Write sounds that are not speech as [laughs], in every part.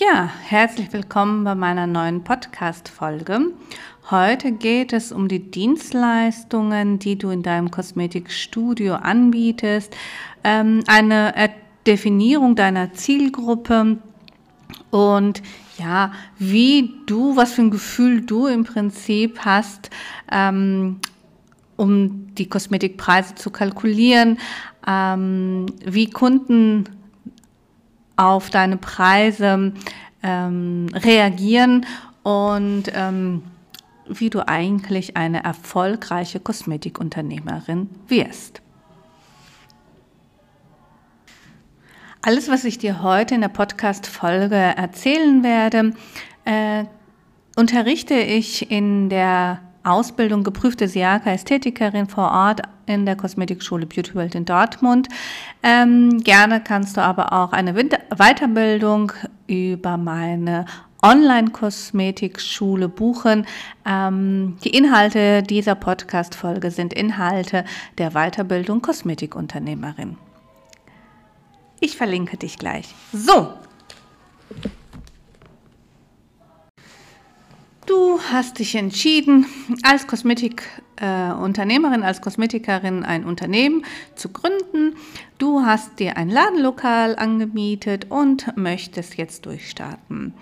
Ja, herzlich willkommen bei meiner neuen Podcast-Folge. Heute geht es um die Dienstleistungen, die du in deinem Kosmetikstudio anbietest, ähm, eine Definierung deiner Zielgruppe und ja, wie du, was für ein Gefühl du im Prinzip hast, ähm, um die Kosmetikpreise zu kalkulieren, ähm, wie Kunden auf deine Preise ähm, reagieren und ähm, wie du eigentlich eine erfolgreiche Kosmetikunternehmerin wirst. Alles, was ich dir heute in der Podcast-Folge erzählen werde, äh, unterrichte ich in der Ausbildung geprüfte Siaka Ästhetikerin vor Ort in der Kosmetikschule Beauty World in Dortmund. Ähm, gerne kannst du aber auch eine Weiterbildung über meine Online-Kosmetikschule buchen. Ähm, die Inhalte dieser Podcast-Folge sind Inhalte der Weiterbildung Kosmetikunternehmerin. Ich verlinke dich gleich. So, Du hast dich entschieden, als Kosmetikunternehmerin, äh, als Kosmetikerin ein Unternehmen zu gründen. Du hast dir ein Ladenlokal angemietet und möchtest jetzt durchstarten.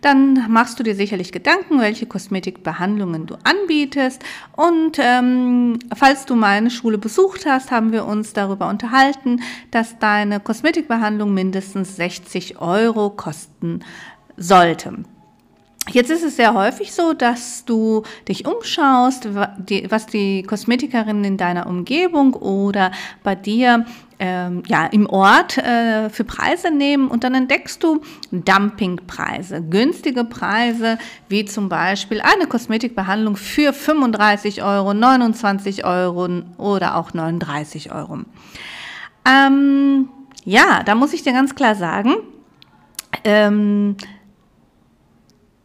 Dann machst du dir sicherlich Gedanken, welche Kosmetikbehandlungen du anbietest. Und ähm, falls du meine Schule besucht hast, haben wir uns darüber unterhalten, dass deine Kosmetikbehandlung mindestens 60 Euro kosten sollte. Jetzt ist es sehr häufig so, dass du dich umschaust, was die Kosmetikerinnen in deiner Umgebung oder bei dir ähm, ja, im Ort äh, für Preise nehmen und dann entdeckst du Dumpingpreise, günstige Preise, wie zum Beispiel eine Kosmetikbehandlung für 35 Euro, 29 Euro oder auch 39 Euro. Ähm, ja, da muss ich dir ganz klar sagen, ähm,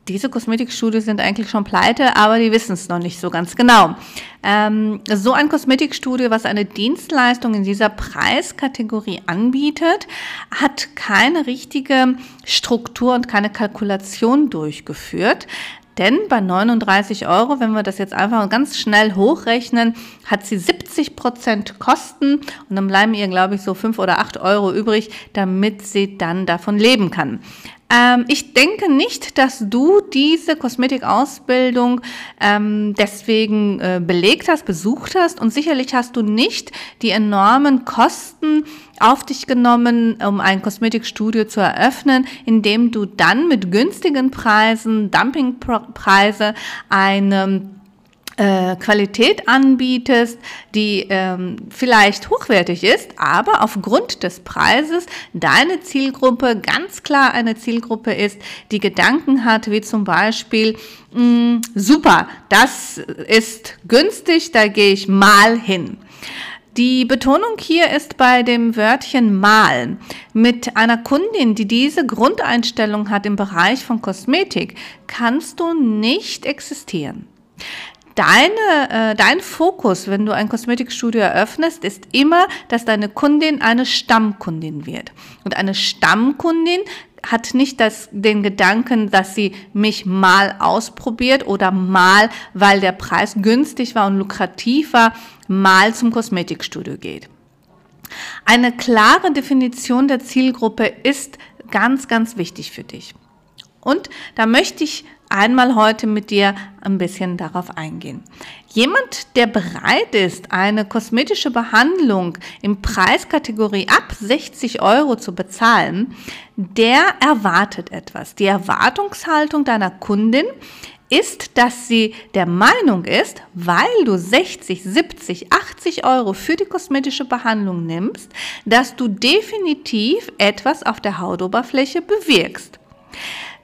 diese Kosmetikstudios sind eigentlich schon pleite, aber die wissen es noch nicht so ganz genau. Ähm, so ein Kosmetikstudio, was eine Dienstleistung in dieser Preiskategorie anbietet, hat keine richtige Struktur und keine Kalkulation durchgeführt. Denn bei 39 Euro, wenn wir das jetzt einfach ganz schnell hochrechnen, hat sie 70 Prozent Kosten und dann bleiben ihr, glaube ich, so 5 oder 8 Euro übrig, damit sie dann davon leben kann. Ähm, ich denke nicht, dass du diese Kosmetikausbildung ähm, deswegen äh, belegt hast, besucht hast. Und sicherlich hast du nicht die enormen Kosten auf dich genommen, um ein Kosmetikstudio zu eröffnen, indem du dann mit günstigen Preisen, Dumpingpreise eine äh, Qualität anbietest, die ähm, vielleicht hochwertig ist, aber aufgrund des Preises deine Zielgruppe ganz klar eine Zielgruppe ist, die Gedanken hat, wie zum Beispiel, mh, mm, super, das ist günstig, da gehe ich mal hin. Die Betonung hier ist bei dem Wörtchen mal. Mit einer Kundin, die diese Grundeinstellung hat im Bereich von Kosmetik, kannst du nicht existieren. Deine, äh, dein Fokus, wenn du ein Kosmetikstudio eröffnest, ist immer, dass deine Kundin eine Stammkundin wird. Und eine Stammkundin hat nicht das, den Gedanken, dass sie mich mal ausprobiert oder mal, weil der Preis günstig war und lukrativ war, mal zum Kosmetikstudio geht. Eine klare Definition der Zielgruppe ist ganz, ganz wichtig für dich. Und da möchte ich einmal heute mit dir ein bisschen darauf eingehen. Jemand, der bereit ist, eine kosmetische Behandlung im Preiskategorie ab 60 Euro zu bezahlen, der erwartet etwas. Die Erwartungshaltung deiner Kundin ist, dass sie der Meinung ist, weil du 60, 70, 80 Euro für die kosmetische Behandlung nimmst, dass du definitiv etwas auf der Hautoberfläche bewirkst.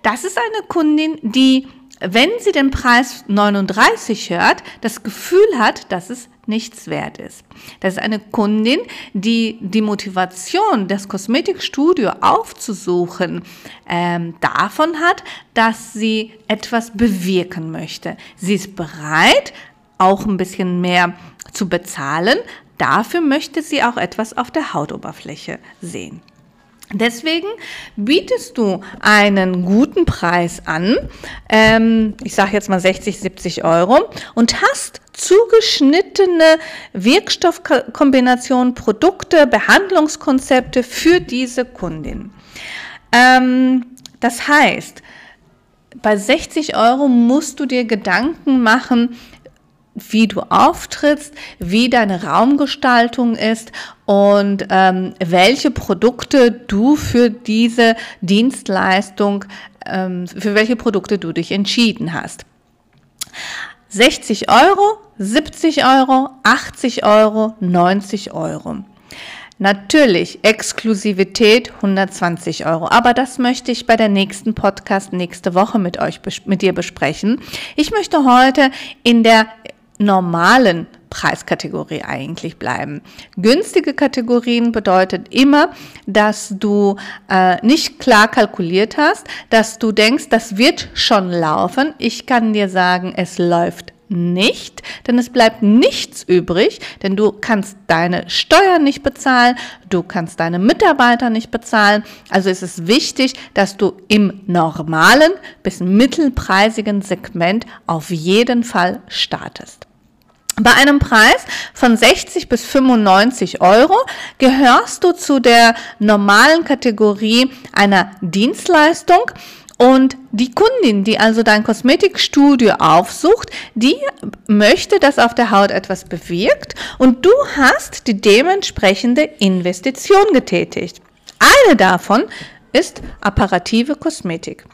Das ist eine Kundin, die, wenn sie den Preis 39 hört, das Gefühl hat, dass es nichts wert ist. Das ist eine Kundin, die die Motivation, das Kosmetikstudio aufzusuchen, ähm, davon hat, dass sie etwas bewirken möchte. Sie ist bereit, auch ein bisschen mehr zu bezahlen. Dafür möchte sie auch etwas auf der Hautoberfläche sehen. Deswegen bietest du einen guten Preis an, ähm, ich sage jetzt mal 60, 70 Euro, und hast zugeschnittene Wirkstoffkombinationen, Produkte, Behandlungskonzepte für diese Kundin. Ähm, das heißt, bei 60 Euro musst du dir Gedanken machen, wie du auftrittst, wie deine Raumgestaltung ist und ähm, welche Produkte du für diese Dienstleistung, ähm, für welche Produkte du dich entschieden hast. 60 Euro, 70 Euro, 80 Euro, 90 Euro. Natürlich Exklusivität 120 Euro, aber das möchte ich bei der nächsten Podcast nächste Woche mit euch mit dir besprechen. Ich möchte heute in der normalen Preiskategorie eigentlich bleiben. Günstige Kategorien bedeutet immer, dass du äh, nicht klar kalkuliert hast, dass du denkst, das wird schon laufen. Ich kann dir sagen, es läuft nicht, denn es bleibt nichts übrig, denn du kannst deine Steuern nicht bezahlen, du kannst deine Mitarbeiter nicht bezahlen. Also ist es wichtig, dass du im normalen bis mittelpreisigen Segment auf jeden Fall startest. Bei einem Preis von 60 bis 95 Euro gehörst du zu der normalen Kategorie einer Dienstleistung und die Kundin, die also dein Kosmetikstudio aufsucht, die möchte, dass auf der Haut etwas bewirkt und du hast die dementsprechende Investition getätigt. Eine davon ist apparative Kosmetik.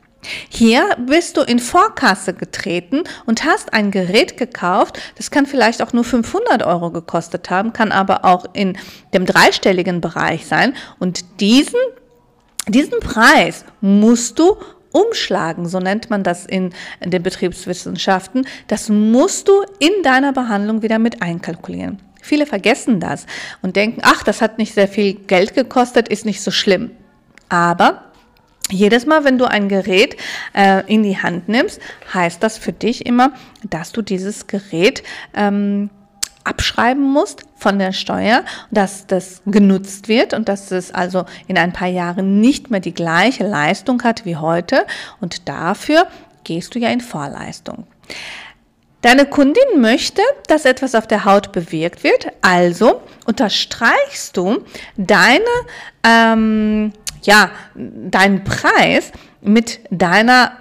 Hier bist du in Vorkasse getreten und hast ein Gerät gekauft. Das kann vielleicht auch nur 500 Euro gekostet haben, kann aber auch in dem dreistelligen Bereich sein. Und diesen, diesen Preis musst du umschlagen, so nennt man das in, den Betriebswissenschaften. Das musst du in deiner Behandlung wieder mit einkalkulieren. Viele vergessen das und denken, ach, das hat nicht sehr viel Geld gekostet, ist nicht so schlimm. Aber jedes Mal, wenn du ein Gerät äh, in die Hand nimmst, heißt das für dich immer, dass du dieses Gerät ähm, abschreiben musst von der Steuer, dass das genutzt wird und dass es also in ein paar Jahren nicht mehr die gleiche Leistung hat wie heute. Und dafür gehst du ja in Vorleistung. Deine Kundin möchte, dass etwas auf der Haut bewirkt wird, also unterstreichst du deine ähm, ja, deinen Preis mit deiner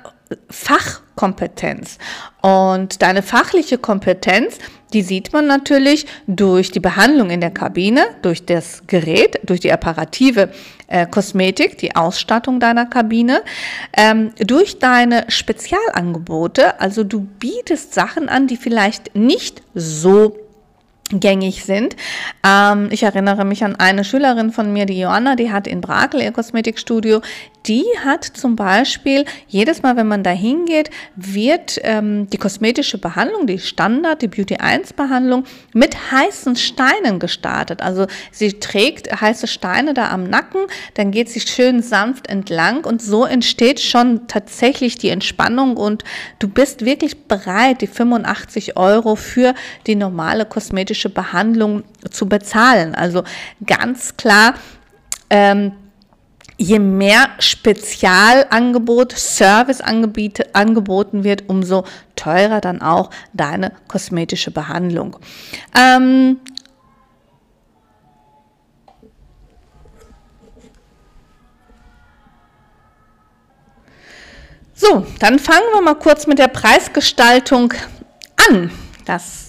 Fachkompetenz. Und deine fachliche Kompetenz, die sieht man natürlich durch die Behandlung in der Kabine, durch das Gerät, durch die apparative äh, Kosmetik, die Ausstattung deiner Kabine, ähm, durch deine Spezialangebote. Also du bietest Sachen an, die vielleicht nicht so gängig sind. Ähm, ich erinnere mich an eine Schülerin von mir, die Joanna, die hat in Brakel ihr Kosmetikstudio die hat zum Beispiel jedes Mal, wenn man da hingeht, wird ähm, die kosmetische Behandlung, die Standard, die Beauty 1 Behandlung mit heißen Steinen gestartet. Also sie trägt heiße Steine da am Nacken, dann geht sie schön sanft entlang und so entsteht schon tatsächlich die Entspannung und du bist wirklich bereit, die 85 Euro für die normale kosmetische Behandlung zu bezahlen. Also ganz klar, ähm, je mehr Spezialangebot, Service angeboten wird, umso teurer dann auch deine kosmetische Behandlung. Ähm, so, dann fangen wir mal kurz mit der Preisgestaltung an. Das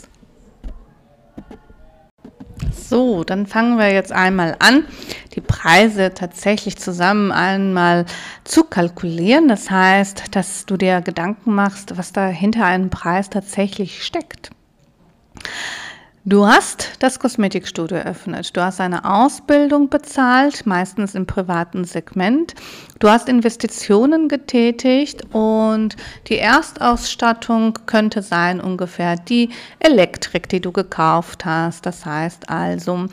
so, dann fangen wir jetzt einmal an, Preise tatsächlich zusammen einmal zu kalkulieren. Das heißt, dass du dir Gedanken machst, was da hinter einem Preis tatsächlich steckt. Du hast das Kosmetikstudio eröffnet. Du hast eine Ausbildung bezahlt, meistens im privaten Segment. Du hast Investitionen getätigt und die Erstausstattung könnte sein ungefähr die Elektrik, die du gekauft hast. Das heißt also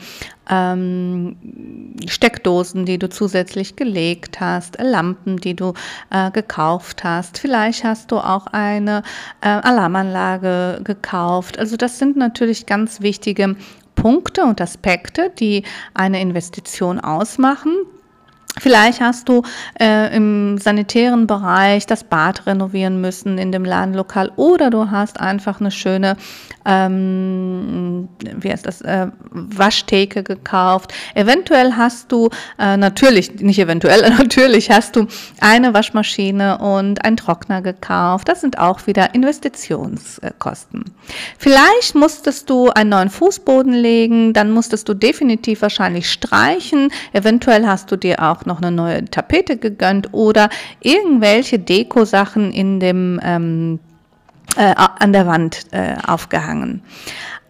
ähm, Steckdosen, die du zusätzlich gelegt hast, Lampen, die du äh, gekauft hast. Vielleicht hast du auch eine äh, Alarmanlage gekauft. Also das sind natürlich ganz wichtige Punkte und Aspekte, die eine Investition ausmachen. Vielleicht hast du äh, im sanitären Bereich das Bad renovieren müssen in dem Ladenlokal oder du hast einfach eine schöne, ähm, wie heißt das, äh, Waschtheke gekauft. Eventuell hast du, äh, natürlich, nicht eventuell, [laughs] natürlich hast du eine Waschmaschine und einen Trockner gekauft. Das sind auch wieder Investitionskosten. Vielleicht musstest du einen neuen Fußboden legen, dann musstest du definitiv wahrscheinlich streichen. Eventuell hast du dir auch noch eine neue Tapete gegönnt oder irgendwelche Deko-Sachen in dem ähm, äh, an der Wand äh, aufgehangen.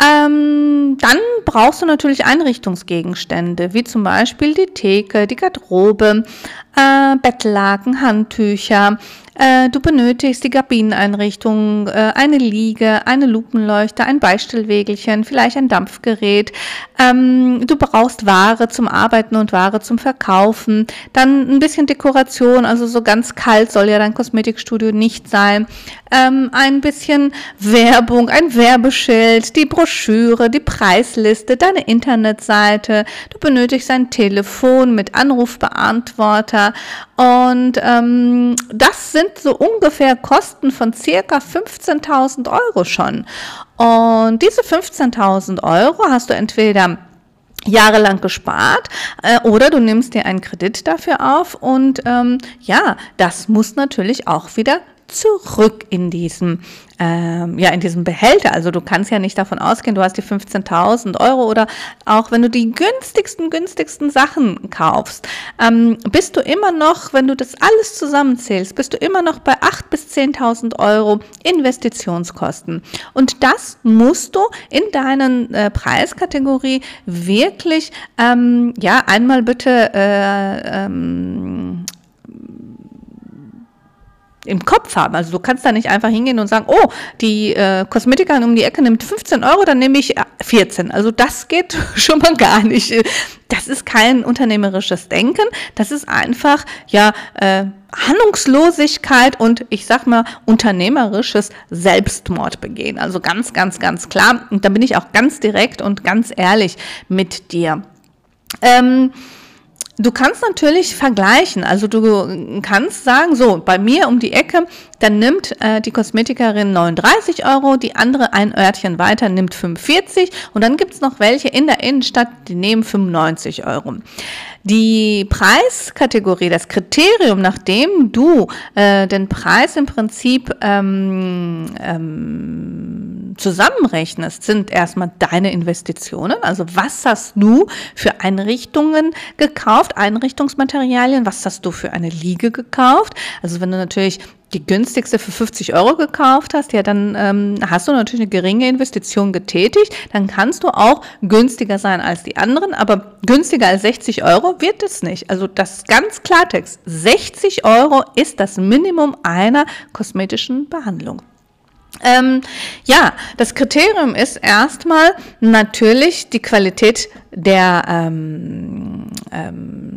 Ähm, dann brauchst du natürlich Einrichtungsgegenstände, wie zum Beispiel die Theke, die Garderobe, äh, Bettlaken, Handtücher, äh, du benötigst die Kabineneinrichtung, äh, eine Liege, eine Lupenleuchte, ein Beistellwägelchen, vielleicht ein Dampfgerät. Ähm, du brauchst Ware zum Arbeiten und Ware zum Verkaufen. Dann ein bisschen Dekoration, also so ganz kalt soll ja dein Kosmetikstudio nicht sein. Ähm, ein bisschen Werbung, ein Werbeschild, die Broschüre, die Preisliste, deine Internetseite. Du benötigst ein Telefon mit Anrufbeantworter und ähm, das sind so ungefähr Kosten von circa 15.000 Euro schon. Und diese 15.000 Euro hast du entweder jahrelang gespart äh, oder du nimmst dir einen Kredit dafür auf und ähm, ja, das muss natürlich auch wieder zurück in diesem, ähm, ja, in diesem Behälter. Also du kannst ja nicht davon ausgehen, du hast die 15.000 Euro oder auch wenn du die günstigsten, günstigsten Sachen kaufst, ähm, bist du immer noch, wenn du das alles zusammenzählst, bist du immer noch bei 8.000 bis 10.000 Euro Investitionskosten. Und das musst du in deinen äh, Preiskategorie wirklich, ähm, ja, einmal bitte äh, ähm, im Kopf haben. Also du kannst da nicht einfach hingehen und sagen, oh, die äh, Kosmetikerin um die Ecke nimmt 15 Euro, dann nehme ich 14. Äh, also das geht [laughs] schon mal gar nicht. Das ist kein unternehmerisches Denken. Das ist einfach, ja, äh, Handlungslosigkeit und ich sag mal unternehmerisches Selbstmordbegehen. Also ganz, ganz, ganz klar. Und da bin ich auch ganz direkt und ganz ehrlich mit dir. Ähm, Du kannst natürlich vergleichen. Also du kannst sagen, so, bei mir um die Ecke, dann nimmt äh, die Kosmetikerin 39 Euro, die andere ein Örtchen weiter nimmt 45 und dann gibt es noch welche in der Innenstadt, die nehmen 95 Euro. Die Preiskategorie, das Kriterium, nach dem du äh, den Preis im Prinzip ähm, ähm, zusammenrechnest, sind erstmal deine Investitionen. Also was hast du für Einrichtungen gekauft, Einrichtungsmaterialien, was hast du für eine Liege gekauft? Also wenn du natürlich die günstigste für 50 Euro gekauft hast, ja, dann ähm, hast du natürlich eine geringe Investition getätigt. Dann kannst du auch günstiger sein als die anderen, aber günstiger als 60 Euro wird es nicht. Also das ganz Klartext. 60 Euro ist das Minimum einer kosmetischen Behandlung. Ähm, ja, das Kriterium ist erstmal natürlich die Qualität der, ähm, ähm,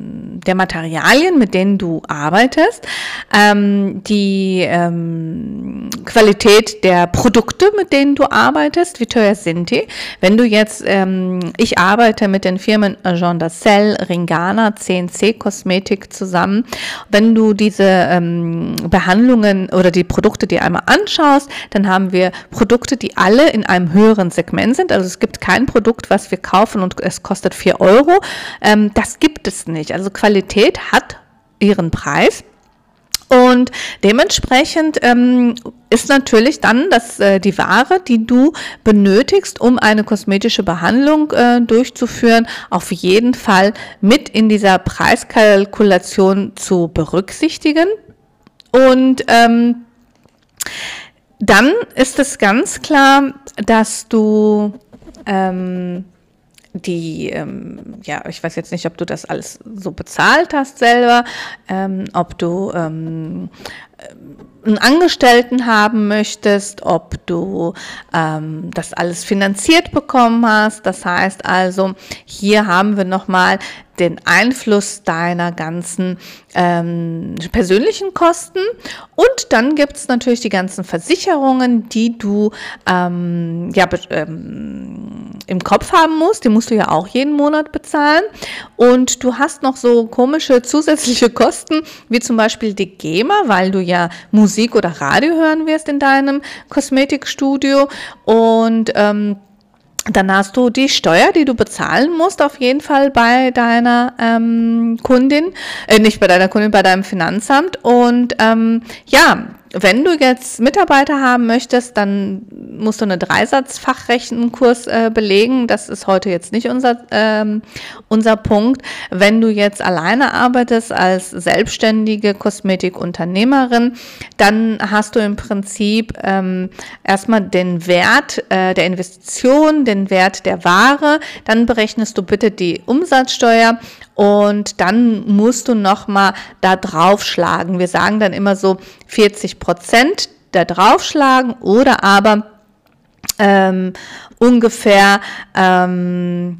der Materialien, mit denen du arbeitest, ähm, die ähm, Qualität der Produkte, mit denen du arbeitest, wie teuer sind die? Wenn du jetzt, ähm, ich arbeite mit den Firmen Jean Dassel, Ringana, CNC Kosmetik zusammen. Wenn du diese ähm, Behandlungen oder die Produkte dir einmal anschaust, dann haben wir Produkte, die alle in einem höheren Segment sind. Also es gibt kein Produkt, was wir kaufen und es kostet 4 Euro. Ähm, das gibt es nicht. Also Qualität hat ihren Preis. Und dementsprechend ähm, ist natürlich dann das, äh, die Ware, die du benötigst, um eine kosmetische Behandlung äh, durchzuführen, auf jeden Fall mit in dieser Preiskalkulation zu berücksichtigen. Und ähm, dann ist es ganz klar, dass du ähm, die, ähm, ja, ich weiß jetzt nicht, ob du das alles so bezahlt hast selber, ähm, ob du ähm, einen Angestellten haben möchtest, ob du ähm, das alles finanziert bekommen hast. Das heißt also, hier haben wir nochmal den Einfluss deiner ganzen ähm, persönlichen Kosten. Und dann gibt es natürlich die ganzen Versicherungen, die du ähm, ja, ähm, im Kopf haben musst. Die musst du ja auch jeden Monat bezahlen. Und du hast noch so komische zusätzliche Kosten, wie zum Beispiel die GEMA, weil du ja Musik oder Radio hören wirst in deinem Kosmetikstudio. Und ähm, dann hast du die Steuer, die du bezahlen musst, auf jeden Fall bei deiner ähm, Kundin, äh, nicht bei deiner Kundin, bei deinem Finanzamt. Und ähm, ja, wenn du jetzt Mitarbeiter haben möchtest, dann musst du einen Dreisatzfachrechenkurs äh, belegen. Das ist heute jetzt nicht unser, ähm, unser Punkt. Wenn du jetzt alleine arbeitest als selbstständige Kosmetikunternehmerin, dann hast du im Prinzip ähm, erstmal den Wert äh, der Investition, den Wert der Ware. Dann berechnest du bitte die Umsatzsteuer und dann musst du nochmal da draufschlagen. Wir sagen dann immer so 40 Prozent da draufschlagen oder aber ähm, ungefähr ähm,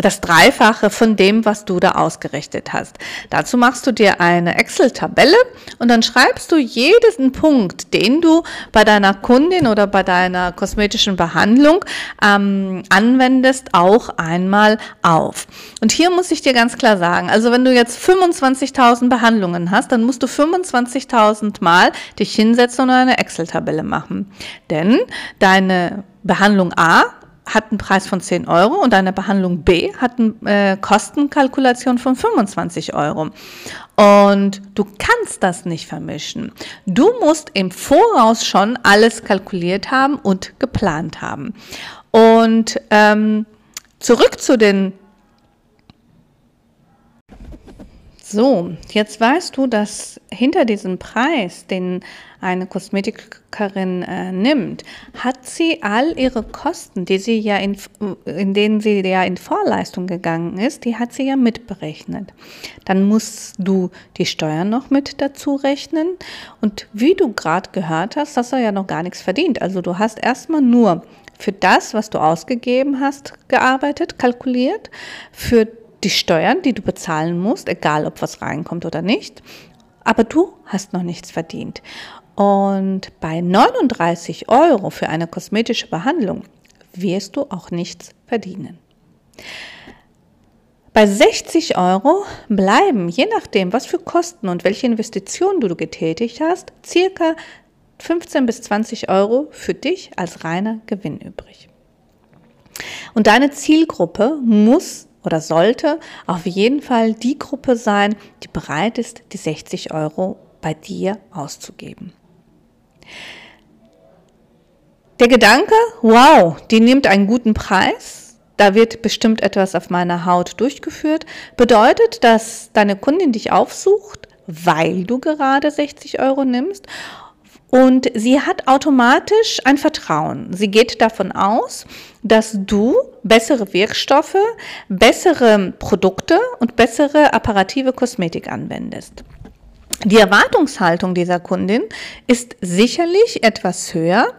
das Dreifache von dem, was du da ausgerechnet hast. Dazu machst du dir eine Excel-Tabelle und dann schreibst du jeden Punkt, den du bei deiner Kundin oder bei deiner kosmetischen Behandlung ähm, anwendest, auch einmal auf. Und hier muss ich dir ganz klar sagen, also wenn du jetzt 25.000 Behandlungen hast, dann musst du 25.000 Mal dich hinsetzen und eine Excel-Tabelle machen. Denn deine Behandlung A hat einen Preis von 10 Euro und eine Behandlung B hat eine äh, Kostenkalkulation von 25 Euro. Und du kannst das nicht vermischen. Du musst im Voraus schon alles kalkuliert haben und geplant haben. Und ähm, zurück zu den So, jetzt weißt du, dass hinter diesem Preis, den eine Kosmetikerin äh, nimmt, hat sie all ihre Kosten, die sie ja in, in denen sie ja in Vorleistung gegangen ist, die hat sie ja mitberechnet. Dann musst du die Steuern noch mit dazu rechnen. Und wie du gerade gehört hast, hast du ja noch gar nichts verdient. Also du hast erstmal nur für das, was du ausgegeben hast, gearbeitet, kalkuliert, für die Steuern, die du bezahlen musst, egal ob was reinkommt oder nicht. Aber du hast noch nichts verdient. Und bei 39 Euro für eine kosmetische Behandlung wirst du auch nichts verdienen. Bei 60 Euro bleiben, je nachdem, was für Kosten und welche Investitionen du getätigt hast, circa 15 bis 20 Euro für dich als reiner Gewinn übrig. Und deine Zielgruppe muss oder sollte auf jeden Fall die Gruppe sein, die bereit ist, die 60 Euro bei dir auszugeben. Der Gedanke, wow, die nimmt einen guten Preis, da wird bestimmt etwas auf meiner Haut durchgeführt, bedeutet, dass deine Kundin dich aufsucht, weil du gerade 60 Euro nimmst und sie hat automatisch ein Vertrauen. Sie geht davon aus, dass du bessere Wirkstoffe, bessere Produkte und bessere apparative Kosmetik anwendest. Die Erwartungshaltung dieser Kundin ist sicherlich etwas höher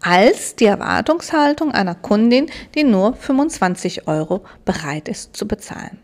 als die Erwartungshaltung einer Kundin, die nur 25 Euro bereit ist zu bezahlen.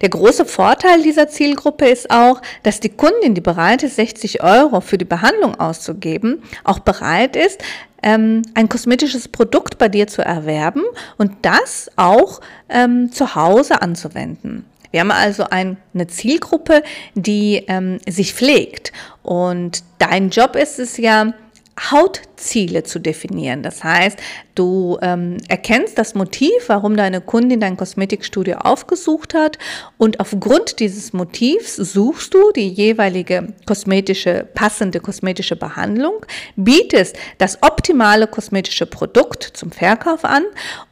Der große Vorteil dieser Zielgruppe ist auch, dass die Kundin, die bereit ist, 60 Euro für die Behandlung auszugeben, auch bereit ist, ähm, ein kosmetisches Produkt bei dir zu erwerben und das auch ähm, zu Hause anzuwenden. Wir haben also ein, eine Zielgruppe, die ähm, sich pflegt. Und dein Job ist es ja, Hautziele zu definieren. Das heißt, du ähm, erkennst das Motiv, warum deine Kundin dein Kosmetikstudio aufgesucht hat und aufgrund dieses Motivs suchst du die jeweilige kosmetische, passende kosmetische Behandlung, bietest das optimale kosmetische Produkt zum Verkauf an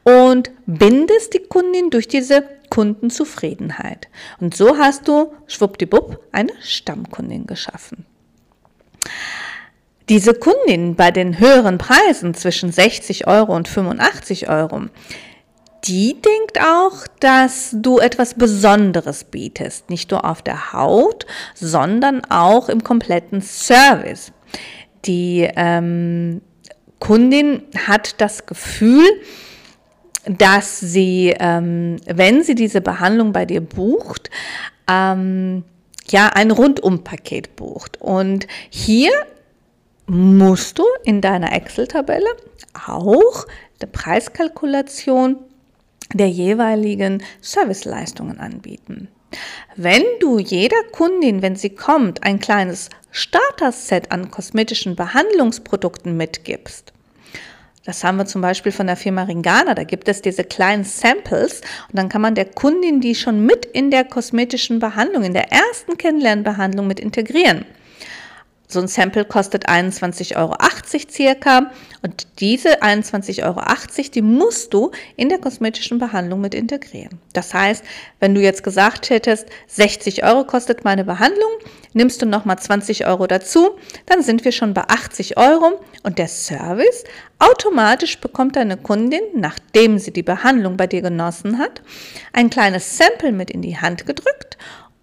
und bindest die Kundin durch diese Kundenzufriedenheit. Und so hast du schwuppdiwupp eine Stammkundin geschaffen. Diese Kundin bei den höheren Preisen zwischen 60 Euro und 85 Euro, die denkt auch, dass du etwas Besonderes bietest, nicht nur auf der Haut, sondern auch im kompletten Service. Die ähm, Kundin hat das Gefühl, dass sie, ähm, wenn sie diese Behandlung bei dir bucht, ähm, ja, ein Rundumpaket bucht. Und hier musst du in deiner Excel-Tabelle auch der Preiskalkulation der jeweiligen Serviceleistungen anbieten. Wenn du jeder Kundin, wenn sie kommt, ein kleines Starter-Set an kosmetischen Behandlungsprodukten mitgibst, das haben wir zum Beispiel von der Firma Ringana. Da gibt es diese kleinen Samples und dann kann man der Kundin die schon mit in der kosmetischen Behandlung, in der ersten Kennenlernbehandlung mit integrieren. So ein Sample kostet 21,80 Euro circa und diese 21,80 Euro, die musst du in der kosmetischen Behandlung mit integrieren. Das heißt, wenn du jetzt gesagt hättest, 60 Euro kostet meine Behandlung, nimmst du nochmal 20 Euro dazu, dann sind wir schon bei 80 Euro und der Service automatisch bekommt deine Kundin, nachdem sie die Behandlung bei dir genossen hat, ein kleines Sample mit in die Hand gedrückt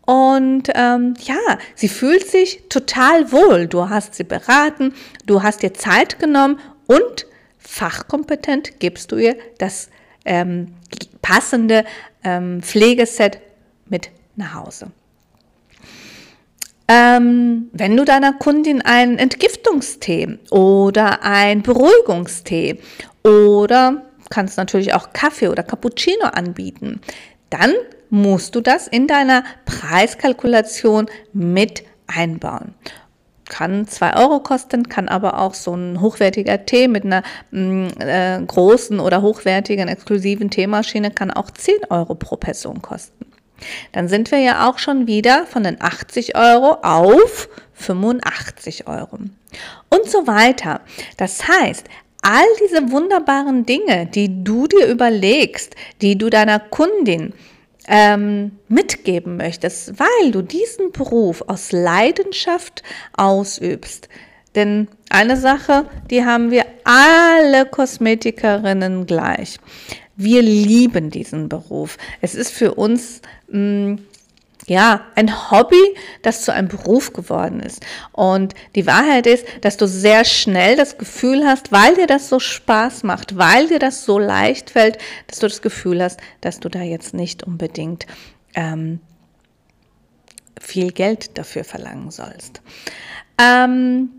und ähm, ja, sie fühlt sich total wohl. Du hast sie beraten, du hast dir Zeit genommen und fachkompetent gibst du ihr das ähm, passende ähm, Pflegeset mit nach Hause. Ähm, wenn du deiner Kundin einen Entgiftungstee oder ein Beruhigungstee oder kannst natürlich auch Kaffee oder Cappuccino anbieten, dann musst du das in deiner Preiskalkulation mit einbauen. Kann 2 Euro kosten, kann aber auch so ein hochwertiger Tee mit einer mm, äh, großen oder hochwertigen exklusiven Teemaschine kann auch 10 Euro pro Person kosten. Dann sind wir ja auch schon wieder von den 80 Euro auf 85 Euro und so weiter. Das heißt, all diese wunderbaren Dinge, die du dir überlegst, die du deiner Kundin ähm, mitgeben möchtest, weil du diesen Beruf aus Leidenschaft ausübst. Denn eine Sache, die haben wir alle Kosmetikerinnen gleich. Wir lieben diesen Beruf. Es ist für uns mh, mm, ja, ein Hobby, das zu einem Beruf geworden ist. Und die Wahrheit ist, dass du sehr schnell das Gefühl hast, weil dir das so Spaß macht, weil dir das so leicht fällt, dass du das Gefühl hast, dass du da jetzt nicht unbedingt ähm, viel Geld dafür verlangen sollst. Ähm,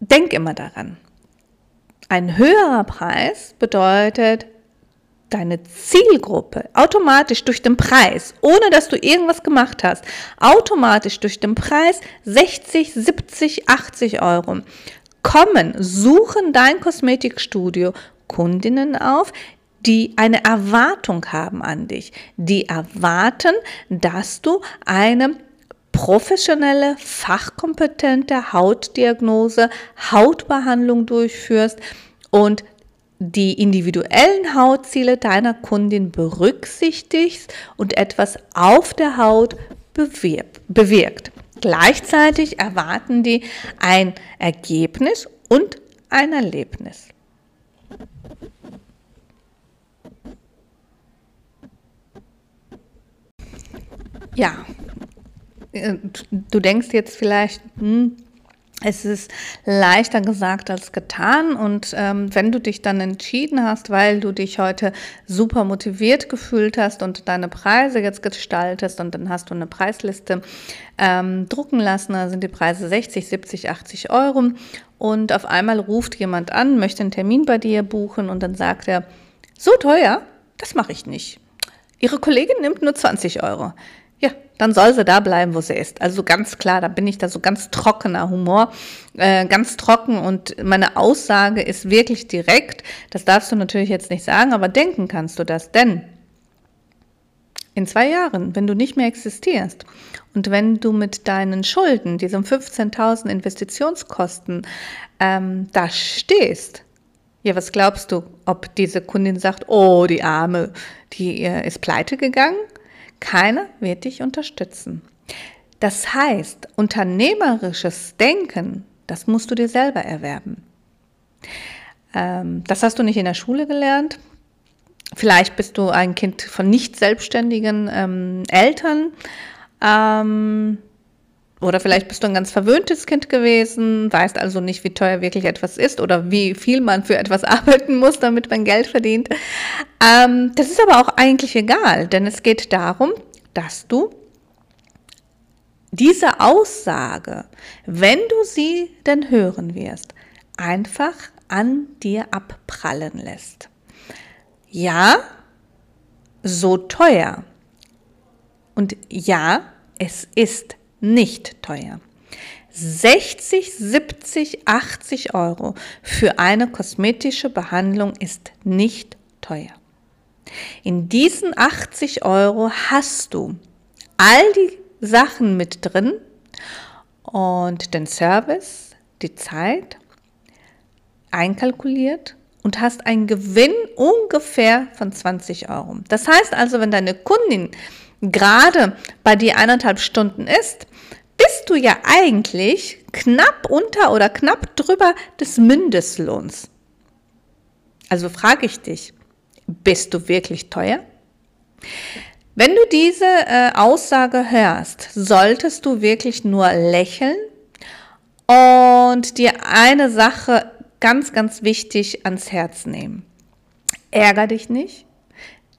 denk immer daran. Ein höherer Preis bedeutet deine Zielgruppe automatisch durch den Preis, ohne dass du irgendwas gemacht hast, automatisch durch den Preis 60, 70, 80 Euro. Kommen, suchen dein Kosmetikstudio Kundinnen auf, die eine Erwartung haben an dich, die erwarten, dass du eine professionelle, fachkompetente Hautdiagnose, Hautbehandlung durchführst und die individuellen Hautziele deiner Kundin berücksichtigst und etwas auf der Haut bewirkt. Gleichzeitig erwarten die ein Ergebnis und ein Erlebnis. Ja, äh, du denkst jetzt vielleicht, hm, es ist leichter gesagt als getan. Und ähm, wenn du dich dann entschieden hast, weil du dich heute super motiviert gefühlt hast und deine Preise jetzt gestaltest und dann hast du eine Preisliste ähm, drucken lassen, da sind die Preise 60, 70, 80 Euro. Und auf einmal ruft jemand an, möchte einen Termin bei dir buchen und dann sagt er, so teuer, das mache ich nicht. Ihre Kollegin nimmt nur 20 Euro ja, dann soll sie da bleiben, wo sie ist. Also ganz klar, da bin ich da so ganz trockener Humor, äh, ganz trocken und meine Aussage ist wirklich direkt. Das darfst du natürlich jetzt nicht sagen, aber denken kannst du das, denn in zwei Jahren, wenn du nicht mehr existierst und wenn du mit deinen Schulden, diesen 15.000 Investitionskosten, ähm, da stehst, ja, was glaubst du, ob diese Kundin sagt, oh, die Arme, die äh, ist pleite gegangen? Keiner wird dich unterstützen. Das heißt, unternehmerisches Denken, das musst du dir selber erwerben. Ähm, das hast du nicht in der Schule gelernt. Vielleicht bist du ein Kind von nicht selbstständigen ähm, Eltern. Ähm, oder vielleicht bist du ein ganz verwöhntes Kind gewesen, weißt also nicht, wie teuer wirklich etwas ist oder wie viel man für etwas [laughs] arbeiten muss, damit man Geld verdient. Ähm, das ist aber auch eigentlich egal, denn es geht darum, dass du diese Aussage, wenn du sie denn hören wirst, einfach an dir abprallen lässt. Ja, so teuer. Und ja, es ist nicht teuer. 60, 70, 80 Euro für eine kosmetische Behandlung ist nicht teuer. In diesen 80 Euro hast du all die Sachen mit drin und den Service, die Zeit einkalkuliert und hast einen Gewinn ungefähr von 20 Euro. Das heißt also, wenn deine Kundin gerade bei dir eineinhalb Stunden ist, bist du ja eigentlich knapp unter oder knapp drüber des Mindestlohns. Also frage ich dich, bist du wirklich teuer? Wenn du diese äh, Aussage hörst, solltest du wirklich nur lächeln und dir eine Sache ganz, ganz wichtig ans Herz nehmen. Ärger dich nicht.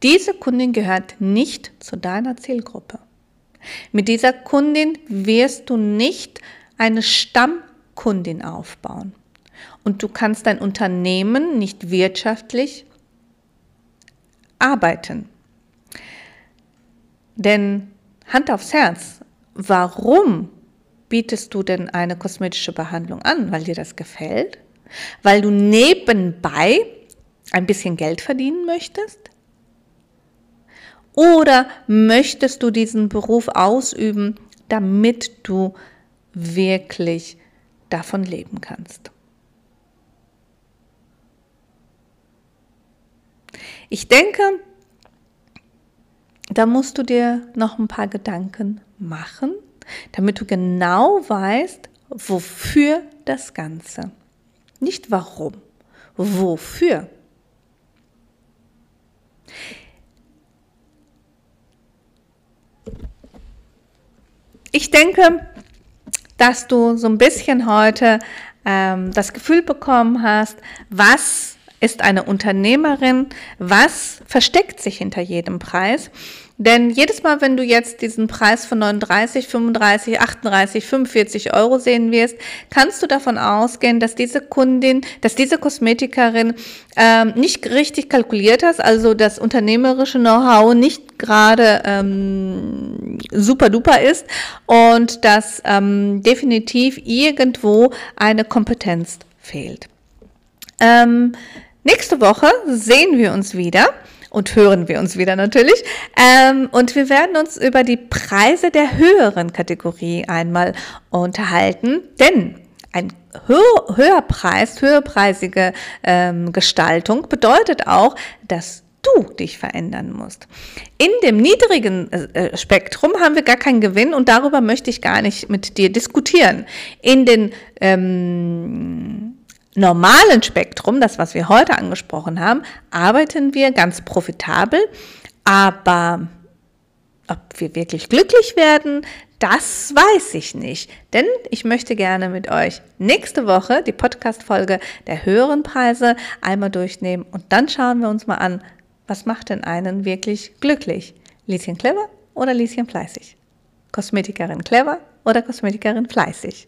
Diese Kundin gehört nicht zu deiner Zielgruppe. Mit dieser Kundin wirst du nicht eine Stammkundin aufbauen. Und du kannst dein Unternehmen nicht wirtschaftlich arbeiten. Denn Hand aufs Herz, warum bietest du denn eine kosmetische Behandlung an? Weil dir das gefällt? Weil du nebenbei ein bisschen Geld verdienen möchtest? Oder möchtest du diesen Beruf ausüben, damit du wirklich davon leben kannst? Ich denke, da musst du dir noch ein paar Gedanken machen, damit du genau weißt, wofür das Ganze. Nicht warum, wofür. Ich denke, dass du so ein bisschen heute ähm, das Gefühl bekommen hast, was ist eine Unternehmerin, was versteckt sich hinter jedem Preis. Denn jedes Mal, wenn du jetzt diesen Preis von 39, 35, 38, 45 Euro sehen wirst, kannst du davon ausgehen, dass diese Kundin, dass diese Kosmetikerin ähm, nicht richtig kalkuliert hat, also das unternehmerische Know-how nicht gerade ähm, super duper ist und dass ähm, definitiv irgendwo eine Kompetenz fehlt. Ähm, nächste Woche sehen wir uns wieder und hören wir uns wieder natürlich. Ähm, und wir werden uns über die Preise der höheren Kategorie einmal unterhalten, denn ein Hö Höherpreis, höherpreisige ähm, Gestaltung bedeutet auch, dass du dich verändern musst. In dem niedrigen äh, Spektrum haben wir gar keinen Gewinn und darüber möchte ich gar nicht mit dir diskutieren. In den ähm, normalen Spektrum, das was wir heute angesprochen haben, arbeiten wir ganz profitabel, aber ob wir wirklich glücklich werden, das weiß ich nicht. Denn ich möchte gerne mit euch nächste Woche die Podcast-Folge der höheren Preise einmal durchnehmen und dann schauen wir uns mal an, was macht denn einen wirklich glücklich? Lieschen clever oder Lieschen fleißig? Kosmetikerin clever oder Kosmetikerin fleißig?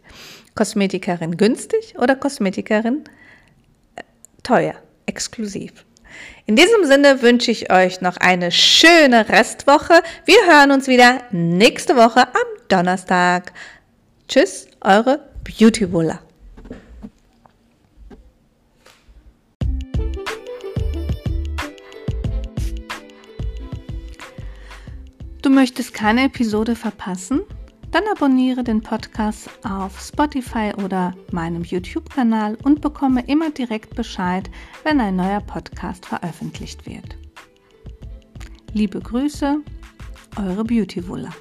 Kosmetikerin günstig oder Kosmetikerin äh, teuer, exklusiv. In diesem Sinne wünsche ich euch noch eine schöne Restwoche. Wir hören uns wieder nächste Woche am Donnerstag. Tschüss, eure Beautybulla. Du möchtest keine Episode verpassen? Dann abonniere den Podcast auf Spotify oder meinem YouTube-Kanal und bekomme immer direkt Bescheid, wenn ein neuer Podcast veröffentlicht wird. Liebe Grüße, eure Beauty Wuller.